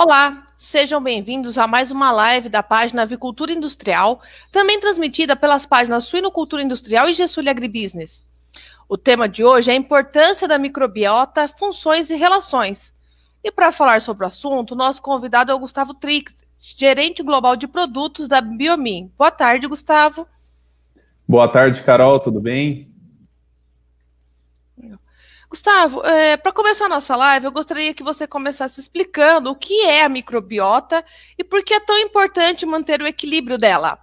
Olá, sejam bem-vindos a mais uma live da página Avicultura Industrial, também transmitida pelas páginas Suinocultura Industrial e Gessulha Agribusiness. O tema de hoje é a importância da microbiota, funções e relações. E para falar sobre o assunto, nosso convidado é o Gustavo Trix, gerente global de produtos da Biomin. Boa tarde, Gustavo. Boa tarde, Carol, tudo bem? Gustavo, é, para começar a nossa live, eu gostaria que você começasse explicando o que é a microbiota e por que é tão importante manter o equilíbrio dela.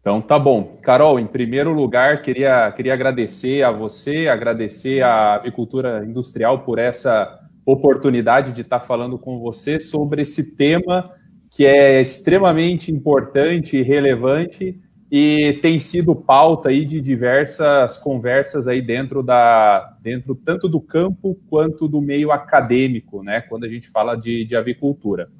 Então, tá bom. Carol, em primeiro lugar, queria, queria agradecer a você, agradecer à avicultura industrial por essa oportunidade de estar falando com você sobre esse tema que é extremamente importante e relevante e tem sido pauta aí de diversas conversas aí dentro da dentro tanto do campo quanto do meio acadêmico, né? Quando a gente fala de, de avicultura.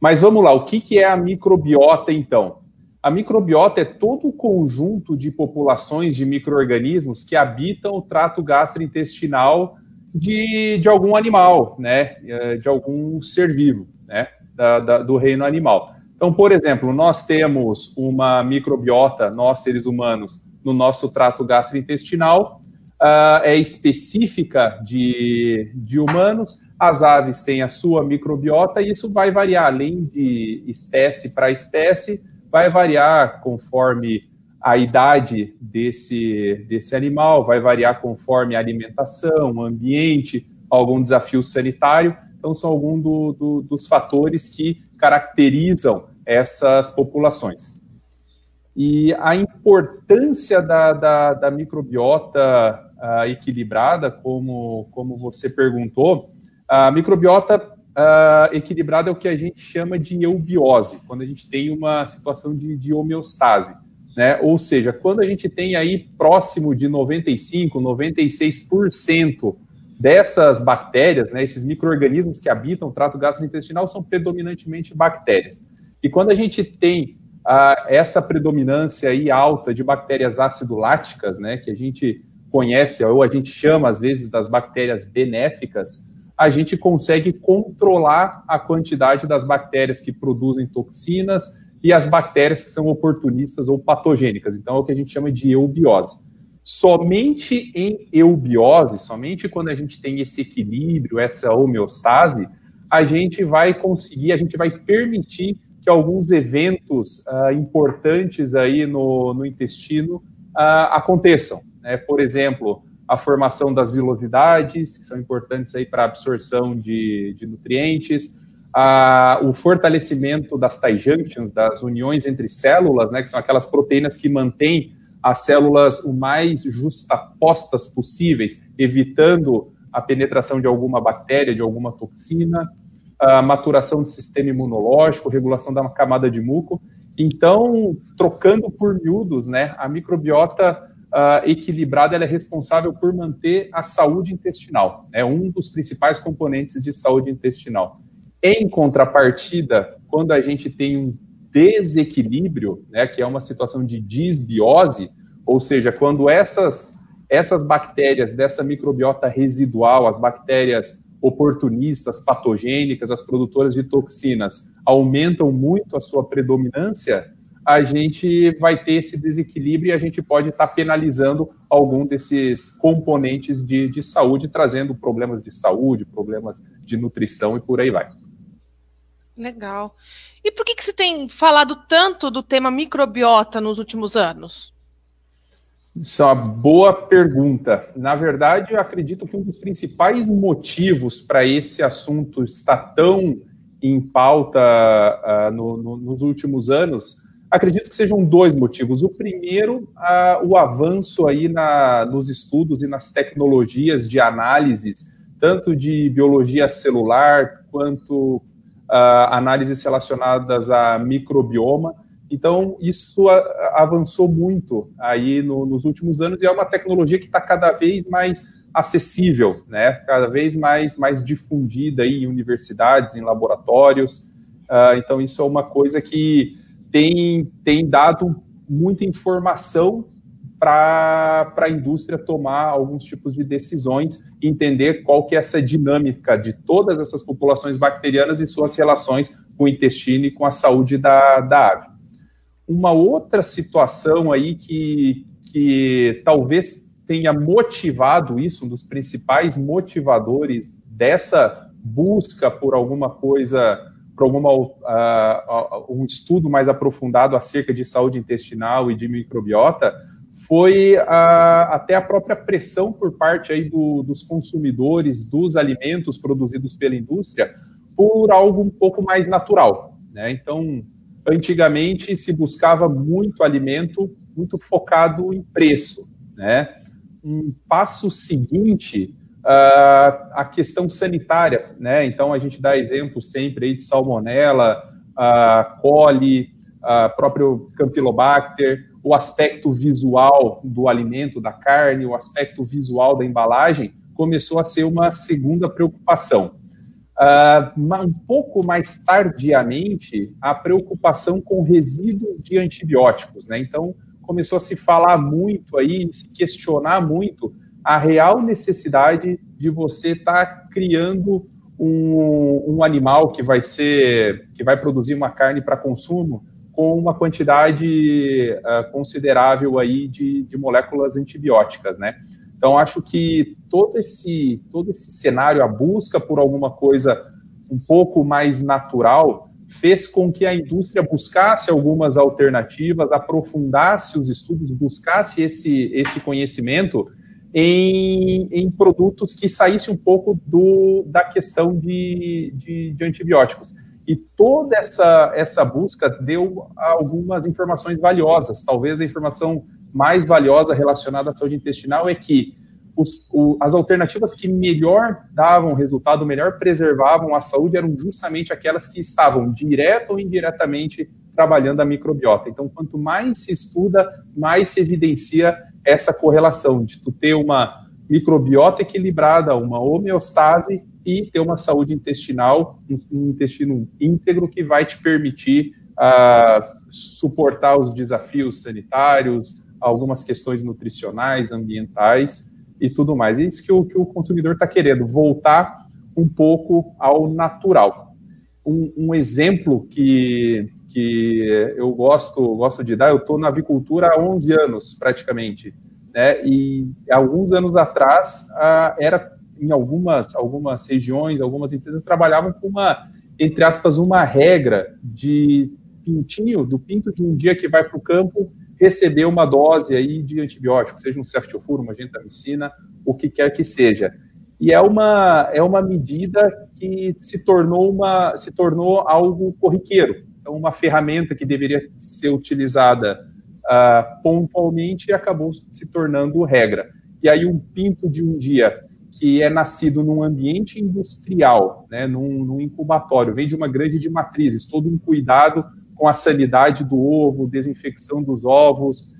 Mas vamos lá, o que, que é a microbiota então? A microbiota é todo o conjunto de populações de micro-organismos que habitam o trato gastrointestinal de, de algum animal, né? Eh, de algum ser vivo, né? Da, da, do reino animal. Então, por exemplo, nós temos uma microbiota, nós seres humanos, no nosso trato gastrointestinal, uh, é específica de, de humanos, as aves têm a sua microbiota e isso vai variar, além de espécie para espécie, vai variar conforme a idade desse, desse animal, vai variar conforme a alimentação, ambiente, algum desafio sanitário. Então, são alguns do, do, dos fatores que caracterizam essas populações. E a importância da, da, da microbiota uh, equilibrada, como, como você perguntou, a microbiota uh, equilibrada é o que a gente chama de eubiose, quando a gente tem uma situação de, de homeostase. Né? Ou seja, quando a gente tem aí próximo de 95, 96% dessas bactérias, né, esses micro-organismos que habitam o trato gastrointestinal são predominantemente bactérias. E quando a gente tem ah, essa predominância aí alta de bactérias ácido-láticas, né, que a gente conhece, ou a gente chama às vezes das bactérias benéficas, a gente consegue controlar a quantidade das bactérias que produzem toxinas e as bactérias que são oportunistas ou patogênicas. Então, é o que a gente chama de eubiose. Somente em eubiose, somente quando a gente tem esse equilíbrio, essa homeostase, a gente vai conseguir, a gente vai permitir que alguns eventos uh, importantes aí no, no intestino uh, aconteçam. Né? Por exemplo, a formação das vilosidades, que são importantes aí para a absorção de, de nutrientes, o fortalecimento das tie junctions, das uniões entre células, né, que são aquelas proteínas que mantêm as células o mais justapostas possíveis, evitando a penetração de alguma bactéria, de alguma toxina, a maturação do sistema imunológico, regulação da camada de muco. Então, trocando por miúdos, né, a microbiota uh, equilibrada é responsável por manter a saúde intestinal. É um dos principais componentes de saúde intestinal. Em contrapartida, quando a gente tem um desequilíbrio, né, que é uma situação de disbiose, ou seja, quando essas, essas bactérias dessa microbiota residual, as bactérias oportunistas, patogênicas, as produtoras de toxinas, aumentam muito a sua predominância, a gente vai ter esse desequilíbrio e a gente pode estar tá penalizando algum desses componentes de, de saúde, trazendo problemas de saúde, problemas de nutrição e por aí vai. Legal. E por que, que você tem falado tanto do tema microbiota nos últimos anos? Isso é uma boa pergunta. Na verdade, eu acredito que um dos principais motivos para esse assunto estar tão em pauta uh, no, no, nos últimos anos, acredito que sejam dois motivos. O primeiro, uh, o avanço aí na, nos estudos e nas tecnologias de análises, tanto de biologia celular quanto análises relacionadas a microbioma então, isso avançou muito aí no, nos últimos anos e é uma tecnologia que está cada vez mais acessível, né? cada vez mais, mais difundida aí em universidades, em laboratórios. Uh, então, isso é uma coisa que tem, tem dado muita informação para a indústria tomar alguns tipos de decisões e entender qual que é essa dinâmica de todas essas populações bacterianas e suas relações com o intestino e com a saúde da, da ave. Uma outra situação aí que, que talvez tenha motivado isso, um dos principais motivadores dessa busca por alguma coisa, por alguma, uh, um estudo mais aprofundado acerca de saúde intestinal e de microbiota, foi a, até a própria pressão por parte aí do, dos consumidores dos alimentos produzidos pela indústria por algo um pouco mais natural. Né? Então, antigamente se buscava muito alimento muito focado em preço. Né? Um passo seguinte, uh, a questão sanitária. Né? Então, a gente dá exemplo sempre aí de salmonela, uh, coli, uh, próprio Campylobacter, o aspecto visual do alimento, da carne, o aspecto visual da embalagem, começou a ser uma segunda preocupação. Uh, um pouco mais tardiamente, a preocupação com resíduos de antibióticos. Né? Então, começou a se falar muito aí, se questionar muito a real necessidade de você estar tá criando um, um, animal que vai ser, que vai produzir uma carne para consumo com uma quantidade uh, considerável aí de, de, moléculas antibióticas, né? Então, acho que todo esse, todo esse cenário, a busca por alguma coisa um pouco mais natural, fez com que a indústria buscasse algumas alternativas, aprofundasse os estudos, buscasse esse, esse conhecimento em, em produtos que saíssem um pouco do, da questão de, de, de antibióticos. E toda essa, essa busca deu algumas informações valiosas. Talvez a informação mais valiosa relacionada à saúde intestinal é que os, o, as alternativas que melhor davam resultado, melhor preservavam a saúde, eram justamente aquelas que estavam direto ou indiretamente trabalhando a microbiota. Então, quanto mais se estuda, mais se evidencia essa correlação de tu ter uma microbiota equilibrada, uma homeostase e ter uma saúde intestinal, um, intestino íntegro que vai te permitir uh, suportar os desafios sanitários, algumas questões nutricionais, ambientais e tudo mais. É isso que o, que o consumidor está querendo, voltar um pouco ao natural. Um, um, exemplo que, que eu gosto, gosto de dar, eu estou na avicultura há 11 anos, praticamente, né? e alguns anos atrás uh, era em algumas, algumas regiões, algumas empresas trabalhavam com uma, entre aspas, uma regra de pintinho, do pinto de um dia que vai para o campo, receber uma dose aí de antibiótico, seja um ceftiofuro, uma gentamicina, o que quer que seja. E é uma, é uma medida que se tornou, uma, se tornou algo corriqueiro. Então, uma ferramenta que deveria ser utilizada uh, pontualmente acabou se tornando regra. E aí, um pinto de um dia que é nascido num ambiente industrial, né, num, num, incubatório, vem de uma grande de matrizes, todo um cuidado com a sanidade do ovo, desinfecção dos ovos,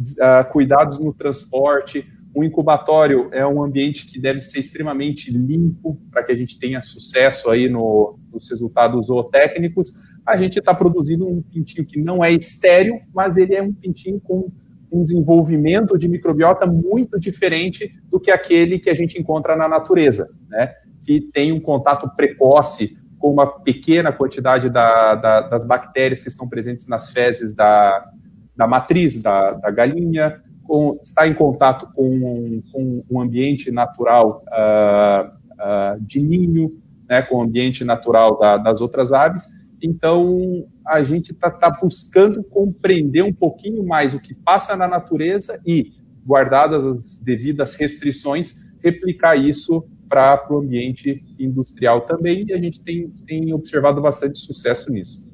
uh, cuidados no transporte. O incubatório é um ambiente que deve ser extremamente limpo para que a gente tenha sucesso aí no, nos resultados zootécnicos. A gente está produzindo um pintinho que não é estéreo, mas ele é um pintinho com um desenvolvimento de microbiota muito diferente do que aquele que a gente encontra na natureza, né? Que tem um contato precoce com uma pequena quantidade da, da, das bactérias que estão presentes nas fezes da, da matriz da, da galinha, com, está em contato com, com um ambiente natural uh, uh, de ninho, né, com o ambiente natural da, das outras aves, então, a gente está tá buscando compreender um pouquinho mais o que passa na natureza e, guardadas as devidas restrições, replicar isso para o ambiente industrial também, e a gente tem, tem observado bastante sucesso nisso.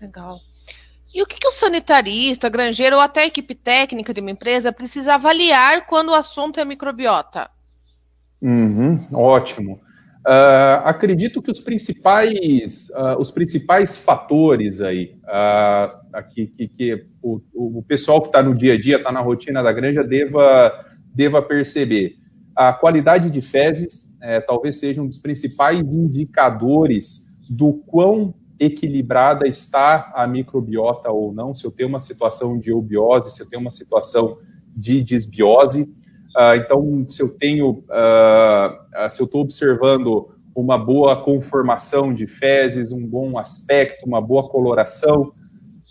Legal. E o que, que o sanitarista, granjeiro ou até a equipe técnica de uma empresa precisa avaliar quando o assunto é microbiota? Uhum, ótimo. Uh, acredito que os principais, uh, os principais fatores aí, uh, aqui, que, que o, o, pessoal que está no dia a dia, está na rotina da granja, deva, deva perceber. A qualidade de fezes é, talvez seja um dos principais indicadores do quão equilibrada está a microbiota ou não, se eu tenho uma situação de eubiose, se eu tenho uma situação de disbiose. Uh, então, se eu tenho, uh, se eu estou observando uma boa conformação de fezes, um bom aspecto, uma boa coloração,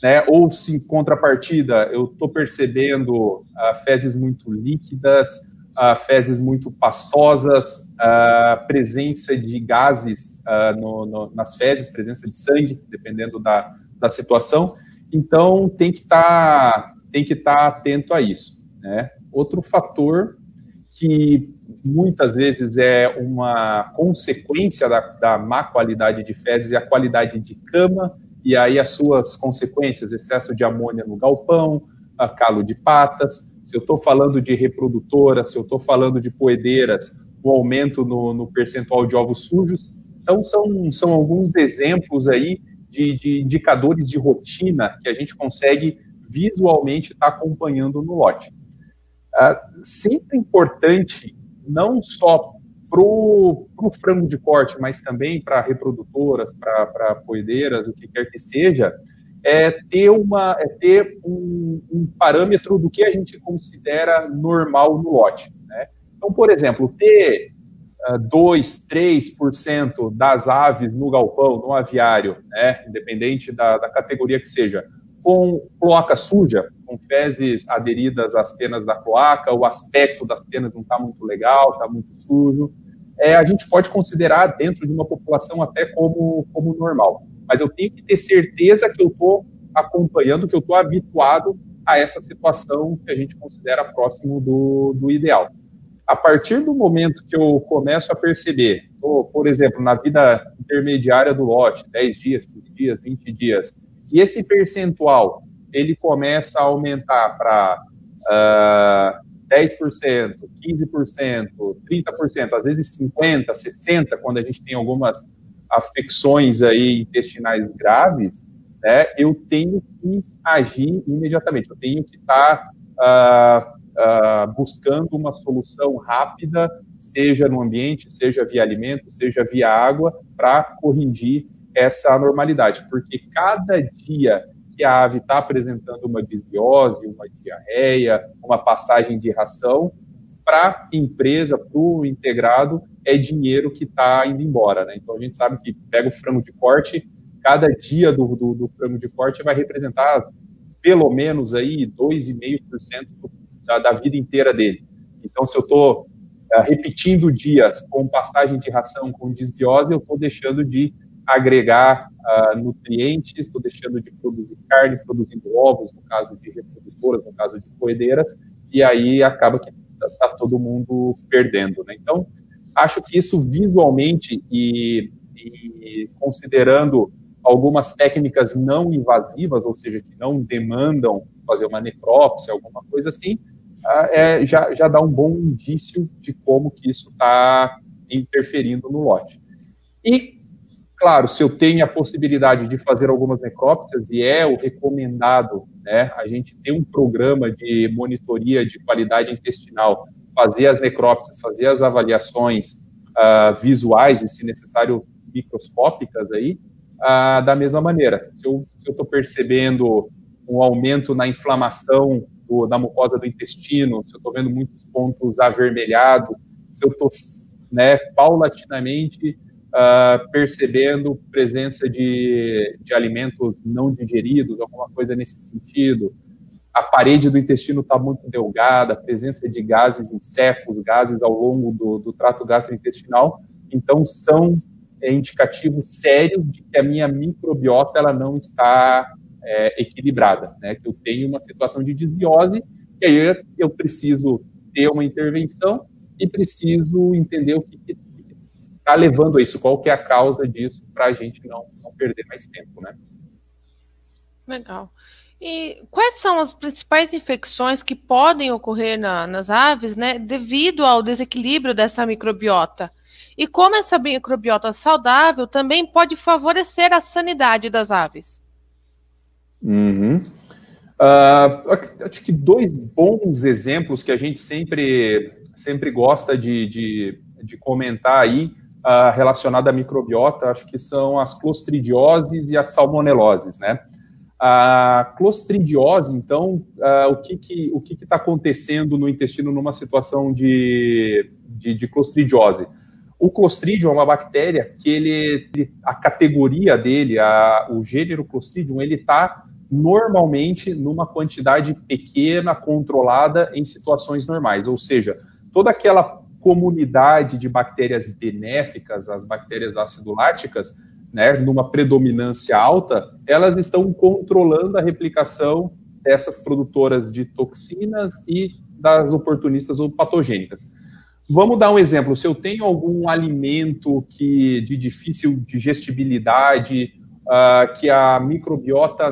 né? Ou se em contrapartida eu estou percebendo fezes muito líquidas, fezes muito pastosas, presença de gases no, no, nas fezes, presença de sangue, dependendo da, da situação. Então tem que estar tá, estar tá atento a isso. Né? Outro fator que muitas vezes é uma consequência da, da má qualidade de fezes é a qualidade de cama e aí as suas consequências, excesso de amônia no galpão, calo de patas, se eu estou falando de reprodutora, se eu estou falando de poedeiras, o aumento no, no, percentual de ovos sujos. Então, são, são alguns exemplos aí de, de indicadores de rotina que a gente consegue visualmente estar tá acompanhando no lote. Ah, sempre importante, não só para o frango de corte, mas também para reprodutoras, para poedeiras, o que quer que seja, é ter, uma, é ter um, um, parâmetro do que a gente considera normal no lote. Né? Então, por exemplo, ter uh, 2, 3% das aves no galpão, no aviário, né? independente da, da categoria que seja, com cloaca suja, com fezes aderidas às penas da cloaca, o aspecto das penas não está muito legal, está muito sujo, é, a gente pode considerar dentro de uma população até como, como normal mas eu tenho que ter certeza que eu estou acompanhando, que eu estou habituado a essa situação que a gente considera próximo do, do ideal. A partir do momento que eu começo a perceber, por exemplo, na vida intermediária do lote, 10 dias, 15 dias, 20 dias, e esse percentual ele começa a aumentar para uh, 10%, 15%, 30%, às vezes 50%, 60%, quando a gente tem algumas afecções aí intestinais graves, né, eu tenho que agir imediatamente, eu tenho que estar tá, uh, uh, buscando uma solução rápida, seja no ambiente, seja via alimento, seja via água, para corrigir essa anormalidade, porque cada dia que a ave está apresentando uma desbiose, uma diarreia, uma passagem de ração, para a empresa, para o integrado, é dinheiro que está indo embora. Né? Então a gente sabe que pega o frango de corte, cada dia do, do, do frango de corte vai representar pelo menos aí 2,5% da, da vida inteira dele. Então se eu estou uh, repetindo dias com passagem de ração, com desbiose, eu estou deixando de agregar uh, nutrientes, estou deixando de produzir carne, produzindo ovos, no caso de reprodutoras, no caso de coedeiras, e aí acaba que está tá todo mundo perdendo. Né? Então, acho que isso visualmente e, e, considerando algumas técnicas não invasivas, ou seja, que não demandam fazer uma necrópsia, alguma coisa assim, ah, é, já, já dá um bom indício de como que isso está interferindo no lote. E, claro, se eu tenho a possibilidade de fazer algumas necrópsias, e é o recomendado, né, a gente tem um programa de monitoria de qualidade intestinal fazer as necrópsias, fazer as avaliações uh, visuais e, se necessário, microscópicas aí, uh, da mesma maneira. Se eu estou percebendo um aumento na inflamação do, da mucosa do intestino, se eu estou vendo muitos pontos avermelhados, se eu estou né, paulatinamente uh, percebendo presença de, de alimentos não digeridos, alguma coisa nesse sentido, a parede do intestino está muito delgada, presença de gases secos, gases ao longo do, do trato gastrointestinal, então são é, indicativos sérios de que a minha microbiota ela não está é, equilibrada, né? Que eu tenho uma situação de desbiose e aí eu, preciso ter uma intervenção e preciso entender o que está levando a isso, qual que é a causa disso para a gente não, não perder mais tempo, né? Legal. E quais são as principais infecções que podem ocorrer na, nas aves, né, devido ao desequilíbrio dessa microbiota? E como essa microbiota saudável também pode favorecer a sanidade das aves? Uhum. Uh, acho que dois bons exemplos que a gente sempre, sempre gosta de, de, de comentar aí uh, relacionada à microbiota, acho que são as clostridioses e as salmoneloses, né? A clostridiose, então, uh, o que que o que está acontecendo no intestino numa situação de, de, de, clostridiose? O clostridium é uma bactéria que ele, a categoria dele, a, o gênero clostridium, ele está normalmente numa quantidade pequena, controlada em situações normais, ou seja, toda aquela comunidade de bactérias benéficas, as bactérias acidoláticas, né, numa predominância alta, elas estão controlando a replicação dessas produtoras de toxinas e das oportunistas ou patogênicas. Vamos dar um exemplo. Se eu tenho algum alimento que de difícil digestibilidade, uh, que a microbiota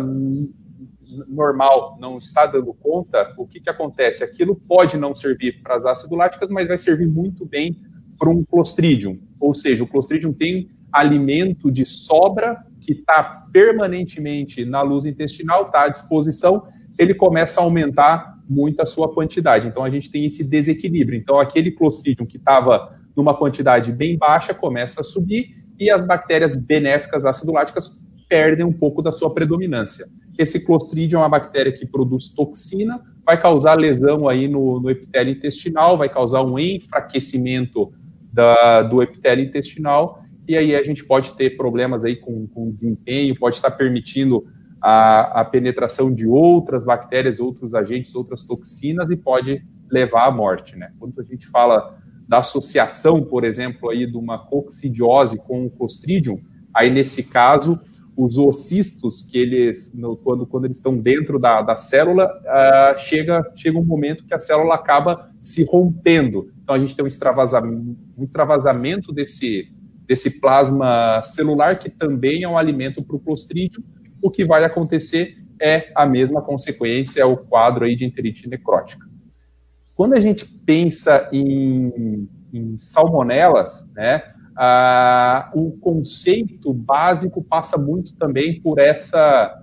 normal não está dando conta, o que, que acontece? Aquilo pode não servir para as ácido láticas, mas vai servir muito bem para um Clostridium. Ou seja, o Clostridium tem alimento de sobra que está permanentemente na luz intestinal, está à disposição, ele começa a aumentar muito a sua quantidade. Então, a gente tem esse desequilíbrio. Então, aquele Clostridium que estava numa quantidade bem baixa começa a subir e as bactérias benéficas acidoláticas perdem um pouco da sua predominância. Esse Clostridium é uma bactéria que produz toxina, vai causar lesão aí no, no epitélio intestinal, vai causar um enfraquecimento da, do epitélio intestinal, e aí a gente pode ter problemas aí com, com desempenho, pode estar permitindo a, a, penetração de outras bactérias, outros agentes, outras toxinas, e pode levar à morte, né? Quando a gente fala da associação, por exemplo, aí de uma coccidiose com o Clostridium, aí nesse caso os ocistos que eles, no, quando, quando eles estão dentro da, da célula, uh, chega, chega um momento que a célula acaba se rompendo. Então a gente tem um extravasamento, um extravasamento desse, desse plasma celular, que também é um alimento para o clostridium. O que vai acontecer é a mesma consequência, é o quadro aí de enterite necrótica. Quando a gente pensa em, em salmonelas, né, ah, o conceito básico passa muito também por essa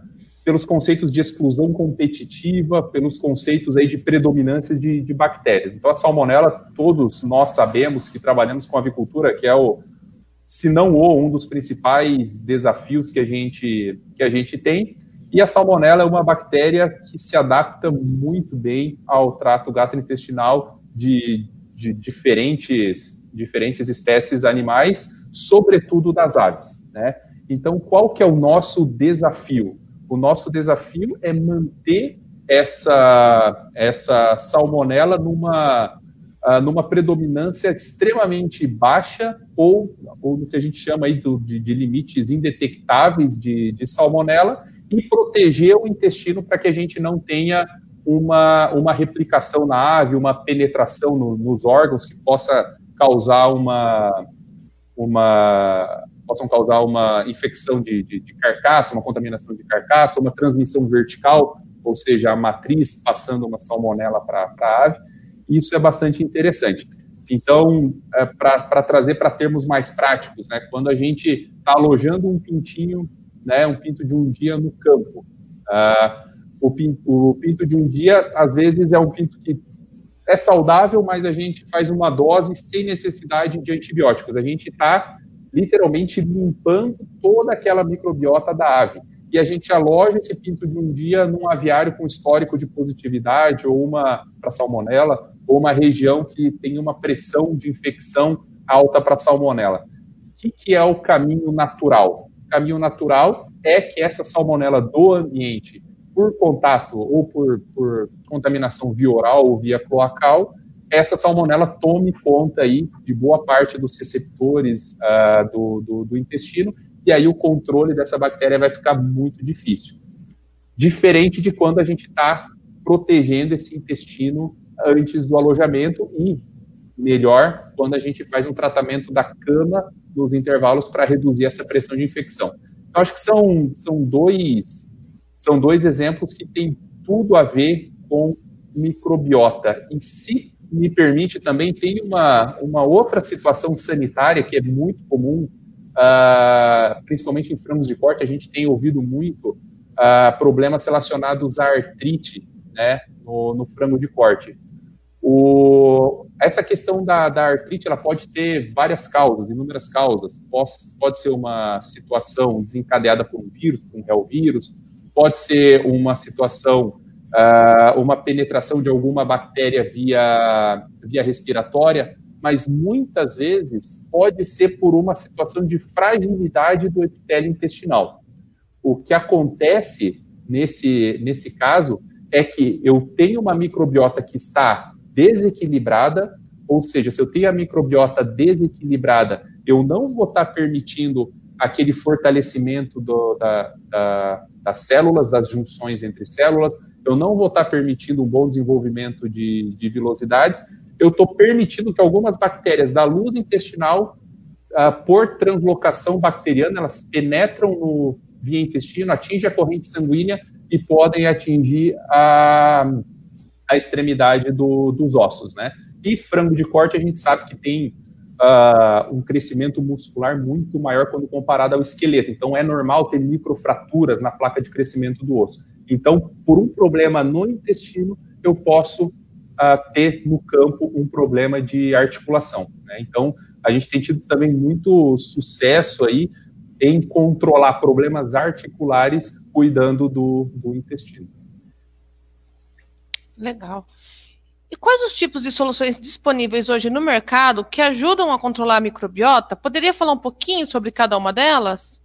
pelos conceitos de exclusão competitiva, pelos conceitos aí de predominância de, de, bactérias. Então, a salmonela, todos nós sabemos que trabalhamos com avicultura, que é o, se não o, um dos principais desafios que a gente, que a gente tem. E a salmonela é uma bactéria que se adapta muito bem ao trato gastrointestinal de, de diferentes diferentes espécies animais, sobretudo das aves. Né? Então, qual que é o nosso desafio? O nosso desafio é manter essa, essa salmonela numa, uh, numa predominância extremamente baixa ou, ou no que a gente chama aí de, de limites indetectáveis de, de salmonela e proteger o intestino para que a gente não tenha uma, uma replicação na ave, uma penetração no, nos órgãos que possa causar uma, uma possam causar uma infecção de, de, de, carcaça, uma contaminação de carcaça, uma transmissão vertical, ou seja, a matriz passando uma salmonela para a ave. Isso é bastante interessante. Então, é, para trazer para termos mais práticos, né, quando a gente está alojando um pintinho, né, um pinto de um dia no campo, uh, o, pinto, o pinto de um dia, às vezes, é um pinto que é saudável, mas a gente faz uma dose sem necessidade de antibióticos. A gente está literalmente limpando toda aquela microbiota da ave. E a gente aloja esse pinto de um dia num aviário com histórico de positividade, ou uma para salmonela, ou uma região que tem uma pressão de infecção alta para salmonela. O que, que é o caminho natural? O caminho natural é que essa salmonela do ambiente por contato ou por, por contaminação via oral ou via cloacal, essa salmonela tome conta aí de boa parte dos receptores uh, do, do, do, intestino, e aí o controle dessa bactéria vai ficar muito difícil. Diferente de quando a gente está protegendo esse intestino antes do alojamento e melhor quando a gente faz um tratamento da cama nos intervalos para reduzir essa pressão de infecção. Então, acho que são, são dois são dois exemplos que têm tudo a ver com microbiota. E se me permite também, tem uma, uma outra situação sanitária que é muito comum, uh, principalmente em frangos de corte, a gente tem ouvido muito uh, problemas relacionados à artrite né, no, no frango de corte. O, essa questão da, da artrite ela pode ter várias causas, inúmeras causas. Pode, pode ser uma situação desencadeada por um vírus, por um real vírus, pode ser uma situação, uh, uma penetração de alguma bactéria via, via respiratória, mas muitas vezes pode ser por uma situação de fragilidade do epitélio intestinal. O que acontece nesse, nesse caso é que eu tenho uma microbiota que está desequilibrada, ou seja, se eu tenho a microbiota desequilibrada, eu não vou estar permitindo aquele fortalecimento do, da, da, das células, das junções entre células, eu não vou estar permitindo um bom desenvolvimento de, de velocidades, eu estou permitindo que algumas bactérias da luz intestinal, uh, por translocação bacteriana, elas penetram no via intestino, atingem a corrente sanguínea e podem atingir a a extremidade do, dos ossos, né? E frango de corte a gente sabe que tem uh, um crescimento muscular muito maior quando comparado ao esqueleto. Então é normal ter microfraturas na placa de crescimento do osso. Então, por um problema no intestino, eu posso uh, ter no campo um problema de articulação. Né? Então, a gente tem tido também muito sucesso aí em controlar problemas articulares cuidando do, do intestino. Legal. E quais os tipos de soluções disponíveis hoje no mercado que ajudam a controlar a microbiota? Poderia falar um pouquinho sobre cada uma delas?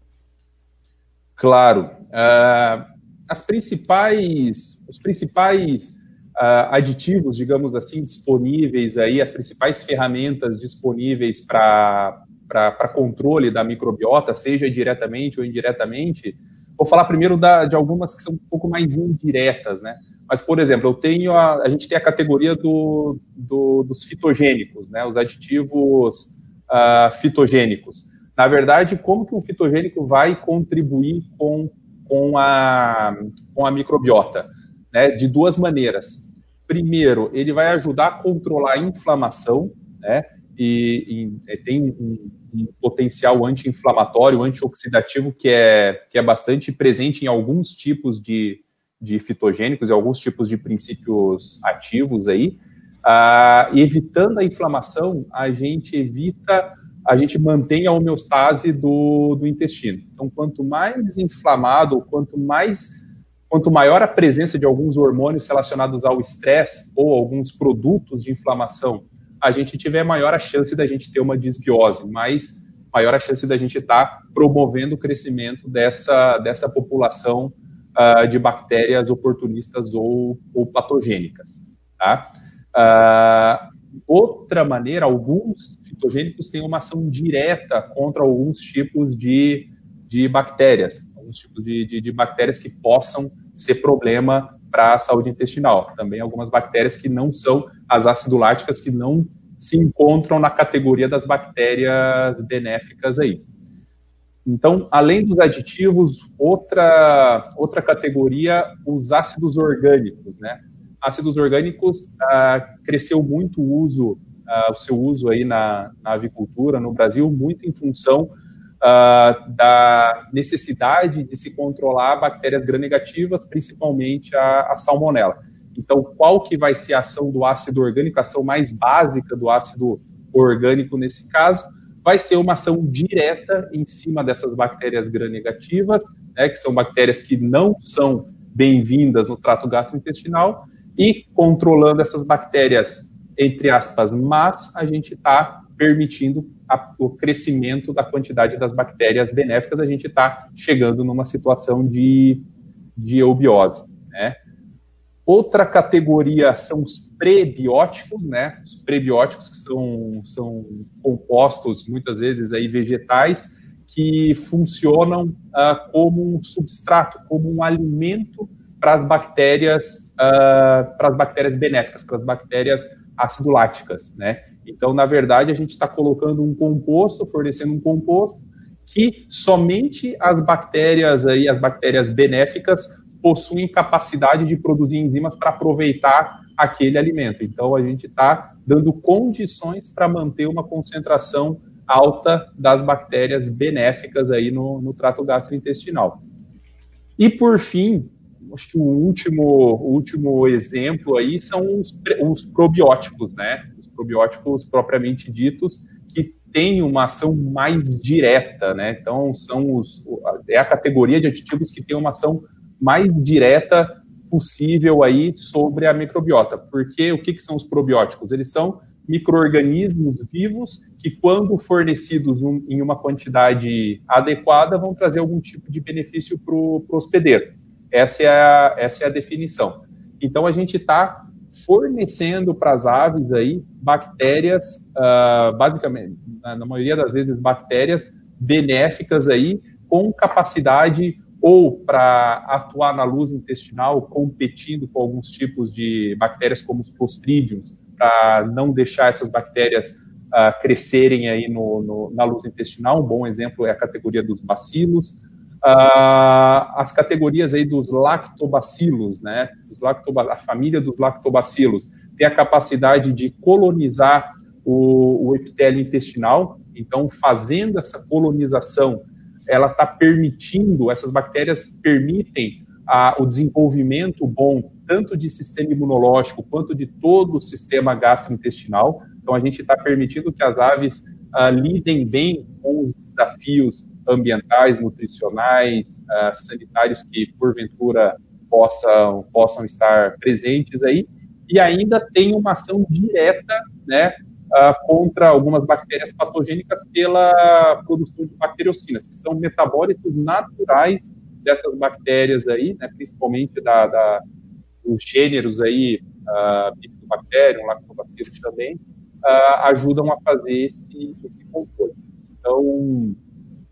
Claro. Uh, as principais, os principais uh, aditivos, digamos assim, disponíveis aí, as principais ferramentas disponíveis para controle da microbiota, seja diretamente ou indiretamente, vou falar primeiro da, de algumas que são um pouco mais indiretas, né? Mas, por exemplo, eu tenho a, a gente tem a categoria do, do, dos fitogênicos, né, os aditivos uh, fitogênicos. Na verdade, como que um fitogênico vai contribuir com, com, a, com a microbiota? Né, de duas maneiras. Primeiro, ele vai ajudar a controlar a inflamação, né, e, e tem um, um, potencial anti-inflamatório, antioxidativo que é, que é bastante presente em alguns tipos de, de fitogênicos e alguns tipos de princípios ativos aí, uh, evitando a inflamação, a gente evita, a gente mantém a homeostase do, do intestino. Então, quanto mais inflamado, quanto mais quanto maior a presença de alguns hormônios relacionados ao estresse ou alguns produtos de inflamação, a gente tiver maior a chance da gente ter uma disbiose, mais maior a chance da gente estar tá promovendo o crescimento dessa, dessa população uh, de bactérias oportunistas ou, ou patogênicas. Tá? Uh, outra maneira, alguns fitogênicos têm uma ação direta contra alguns tipos de, de bactérias, alguns tipos de, de, de bactérias que possam ser problema para a saúde intestinal. Também algumas bactérias que não são as aciduláticas, que não se encontram na categoria das bactérias benéficas aí. Então, além dos aditivos, outra, outra categoria, os ácidos orgânicos, né? Ácidos orgânicos, ah, cresceu muito o uso, ah, o seu uso aí na, na, avicultura no Brasil, muito em função ah, da necessidade de se controlar bactérias gram-negativas, principalmente a, a salmonela. Então, qual que vai ser a ação do ácido orgânico, a ação mais básica do ácido orgânico nesse caso? Vai ser uma ação direta em cima dessas bactérias gram-negativas, né, que são bactérias que não são bem-vindas no trato gastrointestinal, e controlando essas bactérias, entre aspas, mas a gente está permitindo a, o crescimento da quantidade das bactérias benéficas, a gente está chegando numa situação de, de eubiose, né? Outra categoria são os prebióticos, né? Os prebióticos que são, são compostos muitas vezes aí vegetais que funcionam uh, como um substrato, como um alimento para as bactérias, uh, para as bactérias benéficas, para as bactérias aciduláticas, né? Então, na verdade, a gente está colocando um composto, fornecendo um composto que somente as bactérias aí, as bactérias benéficas possuem capacidade de produzir enzimas para aproveitar aquele alimento. Então, a gente está dando condições para manter uma concentração alta das bactérias benéficas aí no, no trato gastrointestinal. E, por fim, acho que o último, o último exemplo aí são os, os probióticos, né? Os probióticos propriamente ditos, que têm uma ação mais direta, né? Então, são os, é a categoria de aditivos que tem uma ação mais direta possível aí sobre a microbiota. Porque o que, que são os probióticos? Eles são micro-organismos vivos que, quando fornecidos um, em uma quantidade adequada, vão trazer algum tipo de benefício para o hospedeiro. Essa é, a, essa é a definição. Então, a gente está fornecendo para as aves aí bactérias, uh, basicamente, na, na maioria das vezes, bactérias benéficas aí, com capacidade ou para atuar na luz intestinal, competindo com alguns tipos de bactérias como os clostridiums, para não deixar essas bactérias uh, crescerem aí no, no, na luz intestinal. Um bom exemplo é a categoria dos bacilos, uh, as categorias aí dos lactobacilos, né? Lactoba a família dos lactobacilos tem a capacidade de colonizar o, o epitélio intestinal. Então, fazendo essa colonização, ela está permitindo, essas bactérias permitem a, o desenvolvimento bom tanto de sistema imunológico quanto de todo o sistema gastrointestinal. Então, a gente está permitindo que as aves uh, lidem bem com os desafios ambientais, nutricionais, uh, sanitários que porventura possam, possam estar presentes aí, e ainda tem uma ação direta, né, uh, contra algumas bactérias patogênicas pela produção de bacteriocinas, que são metabólitos naturais dessas bactérias aí, né, principalmente da, da os gêneros aí, uh, Bifidobacterium, Lactobacillus também, uh, ajudam a fazer esse, esse controle. Então,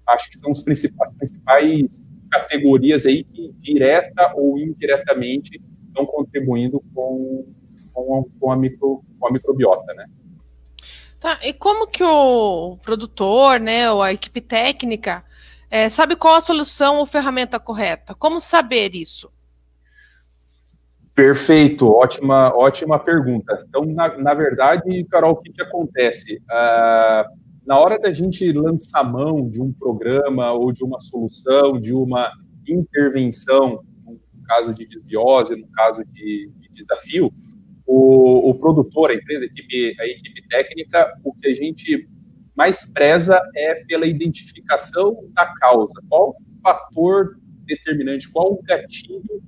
acho que são os principais, as principais categorias aí que, direta ou indiretamente, estão contribuindo com, com, com, a, micro, com a microbiota, né? Tá, e como que o produtor, né, ou a equipe técnica, é, sabe qual a solução ou ferramenta correta? Como saber isso? Perfeito, ótima, ótima pergunta. Então, na, na verdade, Carol, o que, que acontece? Uh, na hora da gente lançar mão de um programa ou de uma solução, de uma intervenção, no caso de desbiose, no caso de, de desafio, o, o, produtor, a empresa, a equipe, a equipe técnica, o que a gente mais preza é pela identificação da causa. Qual fator determinante, qual o gatilho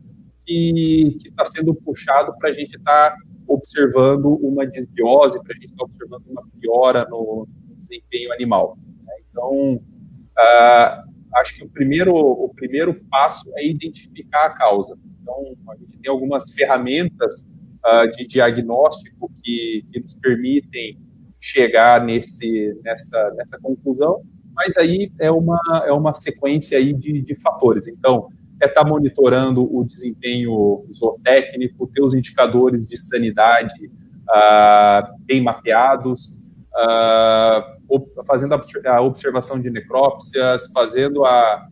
que está sendo puxado para a gente estar tá observando uma desbiose, para a gente estar tá observando uma piora no, desempenho animal. Né? Então, uh, acho que o primeiro, o primeiro passo é identificar a causa. Então, a gente tem algumas ferramentas uh, de diagnóstico que, que nos permitem chegar nesse, nessa, nessa conclusão, mas aí é uma, é uma sequência aí de, de fatores. Então, é estar tá monitorando o desempenho zootécnico, ter os indicadores de sanidade uh, bem mapeados, uh, fazendo a observação de necrópsias, fazendo a,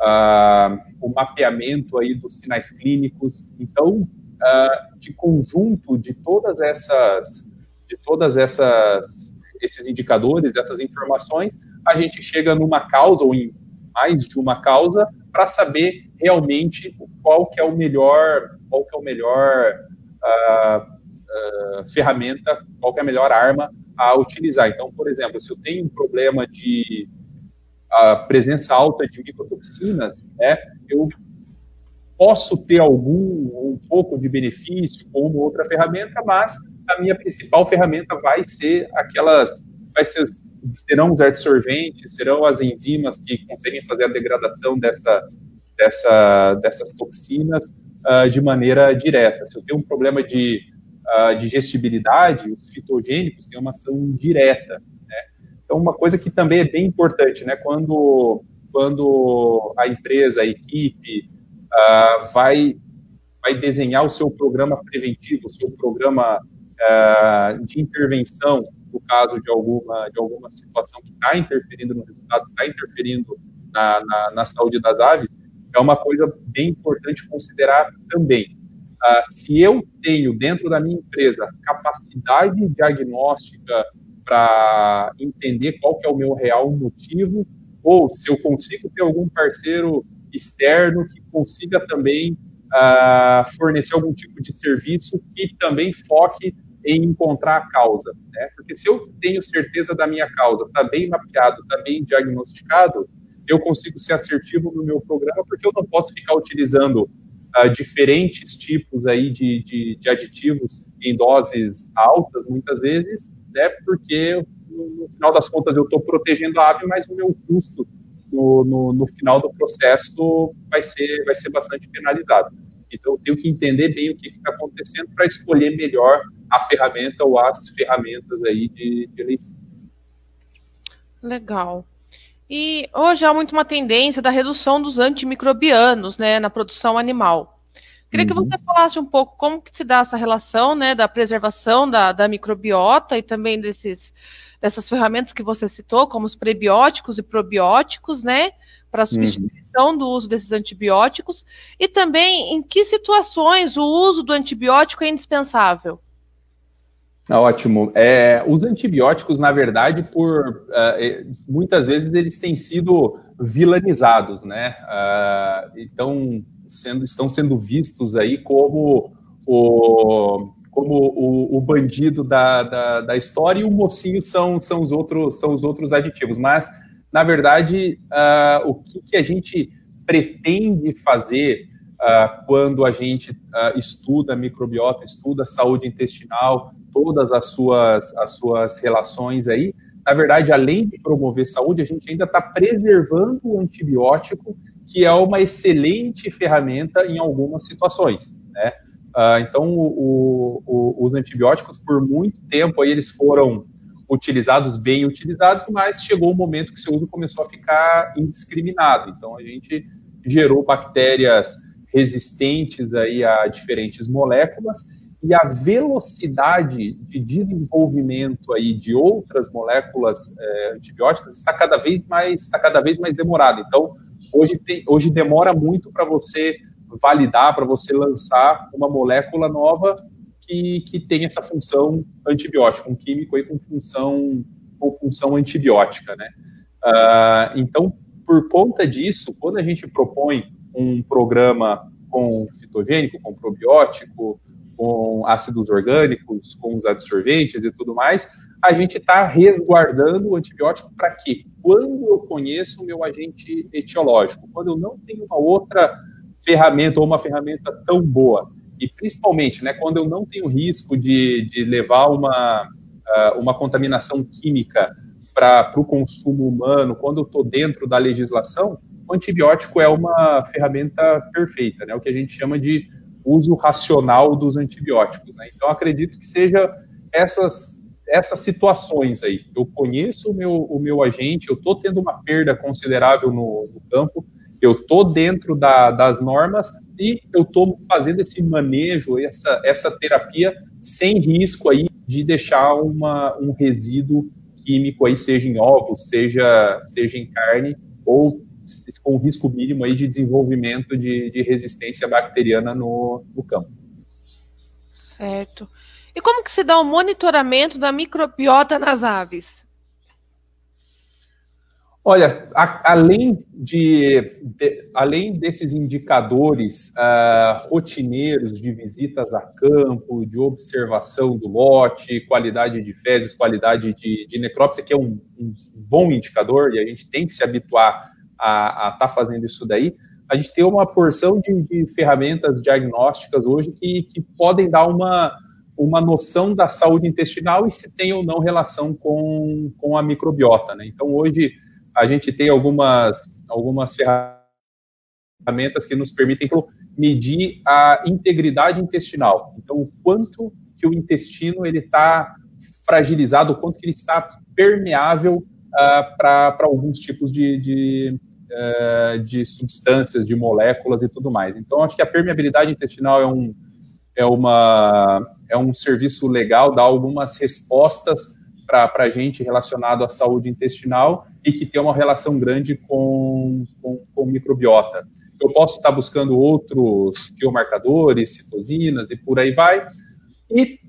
a, o mapeamento aí dos sinais clínicos. Então, uh, de conjunto de todas essas, de todas essas, esses indicadores, essas informações, a gente chega numa causa ou em mais de uma causa para saber realmente qual que é o melhor, qual que é o melhor uh, uh, ferramenta, qual que é a melhor arma a utilizar. Então, por exemplo, se eu tenho um problema de a presença alta de micotoxinas, né, eu posso ter algum um pouco de benefício com uma outra ferramenta, mas a minha principal ferramenta vai ser aquelas, vai ser, serão os adsorventes, serão as enzimas que conseguem fazer a degradação dessa, dessa, dessas toxinas uh, de maneira direta. Se eu tenho um problema de a digestibilidade, os fitogênicos têm uma ação direta. Né? Então, uma coisa que também é bem importante, né? quando, quando a empresa, a equipe, uh, vai, vai desenhar o seu programa preventivo, o seu programa uh, de intervenção, no caso de alguma, de alguma situação que está interferindo no resultado, está interferindo na, na, na saúde das aves, é uma coisa bem importante considerar também. Uh, se eu tenho dentro da minha empresa capacidade diagnóstica para entender qual que é o meu real motivo, ou se eu consigo ter algum parceiro externo que consiga também uh, fornecer algum tipo de serviço que também foque em encontrar a causa. Né? Porque se eu tenho certeza da minha causa, está bem mapeado, está bem diagnosticado, eu consigo ser assertivo no meu programa, porque eu não posso ficar utilizando uh, diferentes tipos aí de, de, de, aditivos em doses altas, muitas vezes, né? porque no, no final das contas eu estou protegendo a ave, mas o meu custo no, no, no, final do processo vai ser, vai ser bastante penalizado. Então, eu tenho que entender bem o que está acontecendo para escolher melhor a ferramenta ou as ferramentas aí de, de eleição. Legal. E hoje há muito uma tendência da redução dos antimicrobianos né, na produção animal. Queria uhum. que você falasse um pouco como que se dá essa relação né, da preservação da, da microbiota e também desses, dessas ferramentas que você citou, como os prebióticos e probióticos, né? Para uhum. substituição uhum. do uso desses antibióticos, e também em que situações o uso do antibiótico é indispensável. Ah, ótimo. É, os antibióticos, na verdade, por uh, muitas vezes eles têm sido vilanizados, né? Uh, então, sendo, estão sendo vistos aí como o, como o, o bandido da, da, da, história e o mocinho são, são, os, outros, são os outros aditivos. Mas, na verdade, uh, o que, que, a gente pretende fazer quando a gente estuda microbiota, estuda saúde intestinal, todas as suas, as suas relações aí, na verdade, além de promover saúde, a gente ainda está preservando o antibiótico, que é uma excelente ferramenta em algumas situações, né? Uh, então, o, o, os antibióticos, por muito tempo, aí, eles foram utilizados, bem utilizados, mas chegou o um momento que seu uso começou a ficar indiscriminado. Então, a gente gerou bactérias resistentes aí a diferentes moléculas e a velocidade de desenvolvimento aí de outras moléculas é, antibióticas está cada vez mais está cada vez mais demorada. Então hoje tem, hoje demora muito para você validar, para você lançar uma molécula nova que, que tem essa função antibiótica, um químico aí com função com função antibiótica, né? Uh, então por conta disso, quando a gente propõe um programa com fitogênico, com probiótico, com ácidos orgânicos, com os adsorventes e tudo mais, a gente está resguardando o antibiótico para quê? Quando eu conheço o meu agente etiológico, quando eu não tenho uma outra ferramenta ou uma ferramenta tão boa, e principalmente né, quando eu não tenho risco de, de levar uma, uh, uma contaminação química para o consumo humano, quando eu estou dentro da legislação, o antibiótico é uma ferramenta perfeita, né, o que a gente chama de uso racional dos antibióticos. Né? Então, acredito que seja essas, essas situações aí. Eu conheço o meu, o meu agente, eu estou tendo uma perda considerável no, no campo, eu estou dentro da, das normas e eu estou fazendo esse manejo, essa, essa terapia sem risco aí de deixar uma, um resíduo químico aí, seja em ovos, seja, seja em carne, ou com risco mínimo aí de desenvolvimento de, de resistência bacteriana no, no campo. Certo. E como que se dá o monitoramento da microbiota nas aves? Olha, a, além, de, de, além desses indicadores uh, rotineiros de visitas a campo, de observação do lote, qualidade de fezes, qualidade de, de necrópsia, que é um, um, bom indicador e a gente tem que se habituar a estar tá fazendo isso daí, a gente tem uma porção de, de ferramentas diagnósticas hoje que, que podem dar uma, uma noção da saúde intestinal e se tem ou não relação com, com a microbiota. Né? Então, hoje, a gente tem algumas, algumas ferramentas que nos permitem medir a integridade intestinal. Então, o quanto que o intestino ele está fragilizado, o quanto que ele está permeável uh, para alguns tipos de, de, uh, de substâncias, de moléculas e tudo mais. Então, acho que a permeabilidade intestinal é um, é uma, é um serviço legal, dá algumas respostas para a gente relacionado à saúde intestinal e que tem uma relação grande com, com, com microbiota. Eu posso estar buscando outros biomarcadores, citosinas e por aí vai. E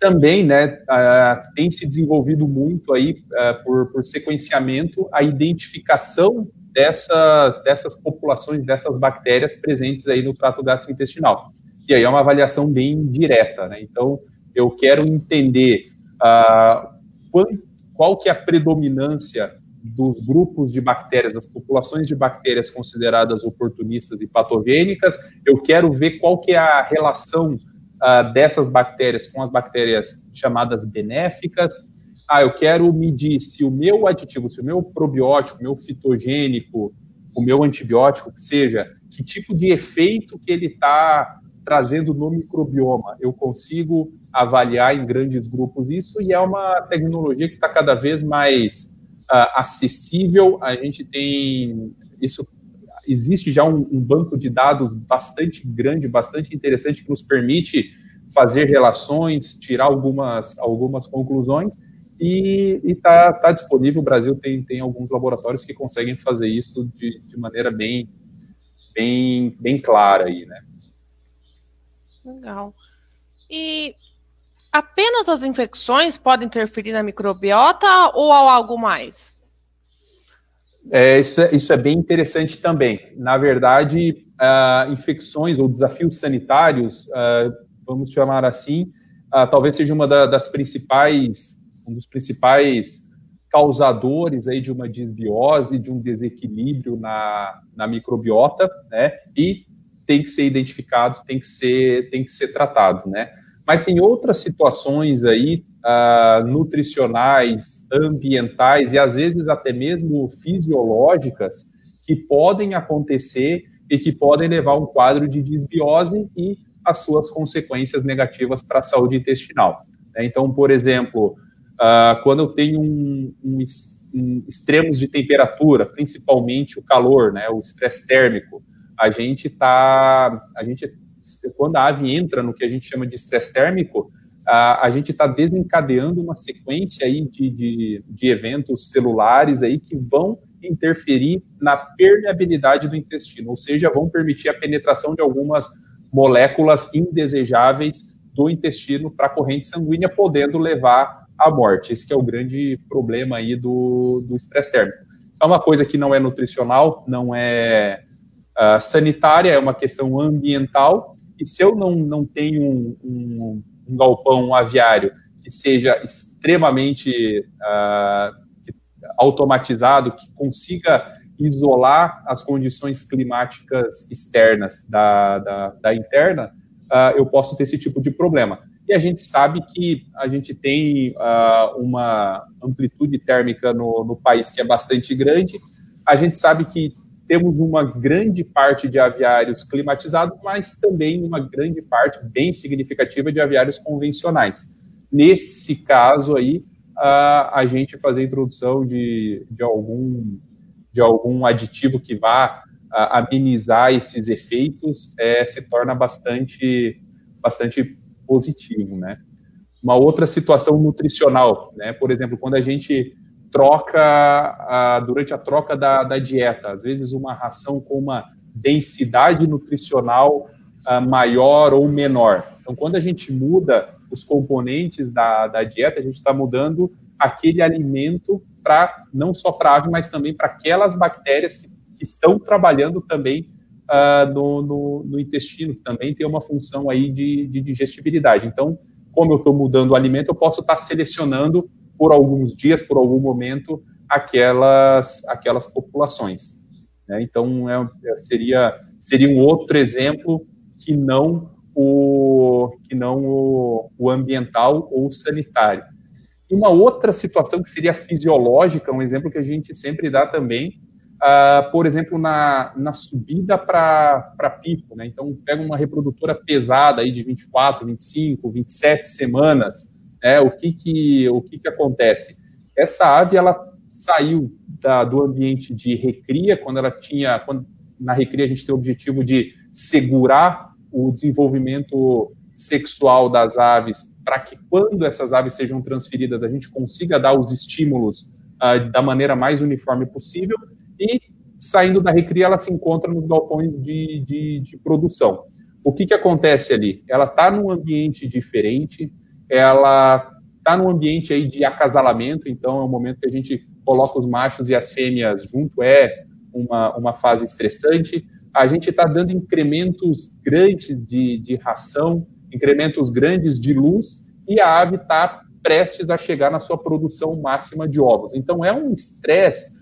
também né, uh, tem se desenvolvido muito aí uh, por, por sequenciamento a identificação dessas, dessas populações, dessas bactérias presentes aí no trato gastrointestinal. E aí é uma avaliação bem direta, né? Então, eu quero entender uh, qual, que é a predominância dos grupos de bactérias, das populações de bactérias consideradas oportunistas e patogênicas. Eu quero ver qual que é a relação uh, dessas bactérias com as bactérias chamadas benéficas. Ah, eu quero medir se o meu aditivo, se o meu probiótico, meu fitogênico, o meu antibiótico, que seja, que tipo de efeito que ele está trazendo no microbioma. Eu consigo avaliar em grandes grupos isso e é uma tecnologia que está cada vez mais uh, acessível. A gente tem isso existe já um, um, banco de dados bastante grande, bastante interessante que nos permite fazer relações, tirar algumas algumas conclusões e está tá disponível. O Brasil tem, tem alguns laboratórios que conseguem fazer isso de, de maneira bem bem bem clara aí, né? Legal. E apenas as infecções podem interferir na microbiota ou há algo mais? É, isso, é, isso é bem interessante também. Na verdade, uh, infecções ou desafios sanitários, uh, vamos chamar assim, uh, talvez seja uma da, das principais, um dos principais causadores aí de uma desbiose, de um desequilíbrio na, na microbiota, né? E tem que ser identificado, tem que ser, tem que ser tratado, né? Mas tem outras situações aí uh, nutricionais, ambientais e às vezes até mesmo fisiológicas que podem acontecer e que podem levar a um quadro de desbiose e as suas consequências negativas para a saúde intestinal. Né? Então, por exemplo, uh, quando eu tenho um, um, um, extremos de temperatura, principalmente o calor, né, o estresse térmico, a gente está, a gente, quando a ave entra no que a gente chama de estresse térmico, a, a gente está desencadeando uma sequência aí de, de, de eventos celulares aí que vão interferir na permeabilidade do intestino, ou seja, vão permitir a penetração de algumas moléculas indesejáveis do intestino para a corrente sanguínea, podendo levar à morte. Esse é o grande problema aí do estresse térmico. É uma coisa que não é nutricional, não é uh, sanitária, é uma questão ambiental, e se eu não, não tenho um, um, um galpão aviário que seja extremamente uh, automatizado, que consiga isolar as condições climáticas externas da, da, da interna, uh, eu posso ter esse tipo de problema. E a gente sabe que a gente tem uh, uma amplitude térmica no, no país que é bastante grande. A gente sabe que temos uma grande parte de aviários climatizados, mas também uma grande parte bem significativa de aviários convencionais. Nesse caso aí, a, a gente fazer a introdução de, de, algum, de algum aditivo que vá a, amenizar esses efeitos é, se torna bastante, bastante positivo, né? Uma outra situação nutricional, né? Por exemplo, quando a gente troca, durante a troca da, da, dieta. Às vezes, uma ração com uma densidade nutricional a, maior ou menor. Então, quando a gente muda os componentes da, da dieta, a gente está mudando aquele alimento para não só para a ave, mas também para aquelas bactérias que, que, estão trabalhando também uh, no, no, no, intestino, que também tem uma função aí de, de digestibilidade. Então, como eu estou mudando o alimento, eu posso estar tá selecionando por alguns dias, por algum momento, aquelas, aquelas populações. Né? Então, é, é, seria, seria um outro exemplo que não o, que não o, o ambiental ou sanitário. E uma outra situação que seria fisiológica, um exemplo que a gente sempre dá também, uh, por exemplo, na, na subida para pico. Né? Então, pega uma reprodutora pesada aí de 24, 25, 27 semanas, é, o que que, o que que acontece? Essa ave, ela saiu da, do ambiente de recria, quando ela tinha, quando, na recria a gente tem o objetivo de segurar o desenvolvimento sexual das aves, para que quando essas aves sejam transferidas, a gente consiga dar os estímulos uh, da maneira mais uniforme possível, e saindo da recria, ela se encontra nos galpões de, de, de produção. O que, que acontece ali? Ela está num ambiente diferente, ela está num ambiente aí de acasalamento, então é um momento que a gente coloca os machos e as fêmeas junto, é uma, uma fase estressante, a gente está dando incrementos grandes de, de ração, incrementos grandes de luz, e a ave está prestes a chegar na sua produção máxima de ovos. Então, é um estresse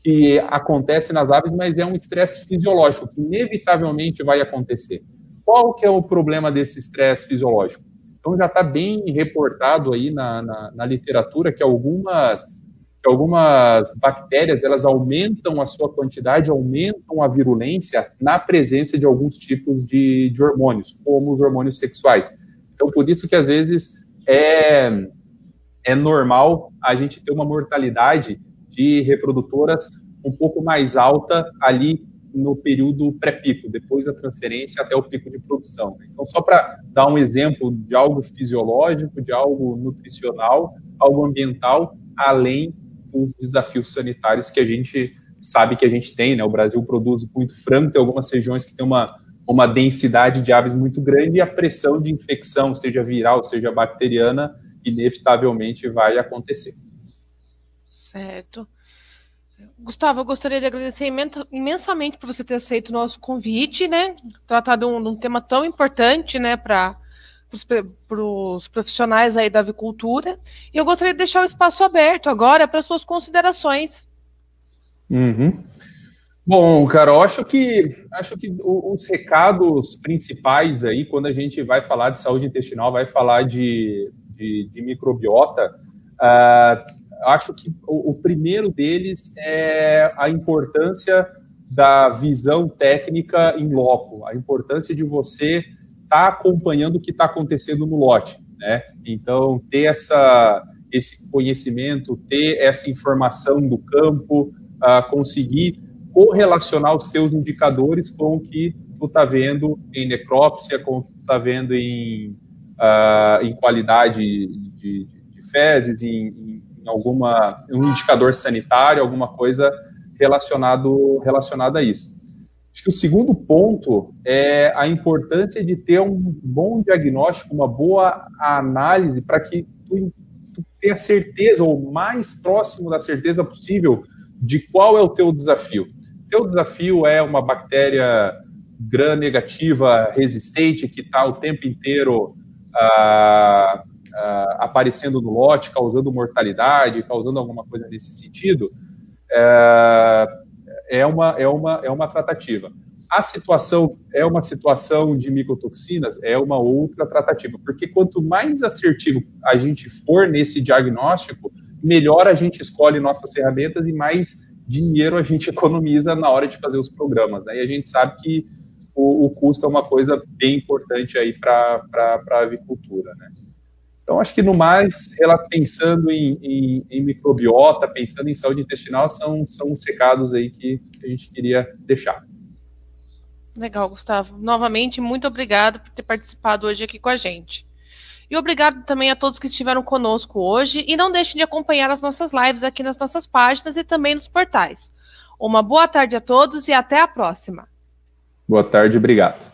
que acontece nas aves, mas é um estresse fisiológico, que inevitavelmente vai acontecer. Qual que é o problema desse estresse fisiológico? Então, já está bem reportado aí na, na, na literatura que algumas que algumas bactérias elas aumentam a sua quantidade, aumentam a virulência na presença de alguns tipos de, de hormônios, como os hormônios sexuais. Então, por isso que às vezes é, é normal a gente ter uma mortalidade de reprodutoras um pouco mais alta ali no período pré-pico, depois da transferência até o pico de produção. Então, só para dar um exemplo de algo fisiológico, de algo nutricional, algo ambiental, além os desafios sanitários que a gente sabe que a gente tem, né? O Brasil produz muito frango, tem algumas regiões que tem uma, uma densidade de aves muito grande e a pressão de infecção, seja viral, seja bacteriana, inevitavelmente vai acontecer. Certo. Gustavo, eu gostaria de agradecer imensamente por você ter aceito o nosso convite, né? Tratar de um, de um tema tão importante, né, para os profissionais aí da avicultura. E eu gostaria de deixar o espaço aberto agora para suas considerações. Uhum. Bom, Carol, acho que acho que os recados principais aí, quando a gente vai falar de saúde intestinal, vai falar de, de, de microbiota, uh, acho que o, o primeiro deles é a importância da visão técnica em loco, a importância de você está acompanhando o que está acontecendo no lote, né? Então, ter essa, esse conhecimento, ter essa informação do campo, uh, conseguir correlacionar os teus indicadores com o que tu está vendo em necrópsia, com o que tu está vendo em, uh, em qualidade de, de, de fezes, em, em, alguma um indicador sanitário, alguma coisa relacionado relacionada a isso. Acho que o segundo ponto é a importância de ter um bom diagnóstico, uma boa análise para que tu, tu tenha certeza, ou mais próximo da certeza possível, de qual é o teu desafio. Teu desafio é uma bactéria gram negativa resistente que está o tempo inteiro ah, ah, aparecendo no lote, causando mortalidade, causando alguma coisa nesse sentido. É, é uma, é uma, é uma tratativa. A situação é uma situação de micotoxinas, é uma outra tratativa, porque quanto mais assertivo a gente for nesse diagnóstico, melhor a gente escolhe nossas ferramentas e mais dinheiro a gente economiza na hora de fazer os programas. Né? E a gente sabe que o, o custo é uma coisa bem importante aí para a avicultura. Né? Então, acho que no mais, ela pensando em, em, em, microbiota, pensando em saúde intestinal, são, são os recados aí que a gente queria deixar. Legal, Gustavo. Novamente, muito obrigado por ter participado hoje aqui com a gente. E obrigado também a todos que estiveram conosco hoje. E não deixem de acompanhar as nossas lives aqui nas nossas páginas e também nos portais. Uma boa tarde a todos e até a próxima. Boa tarde, obrigado.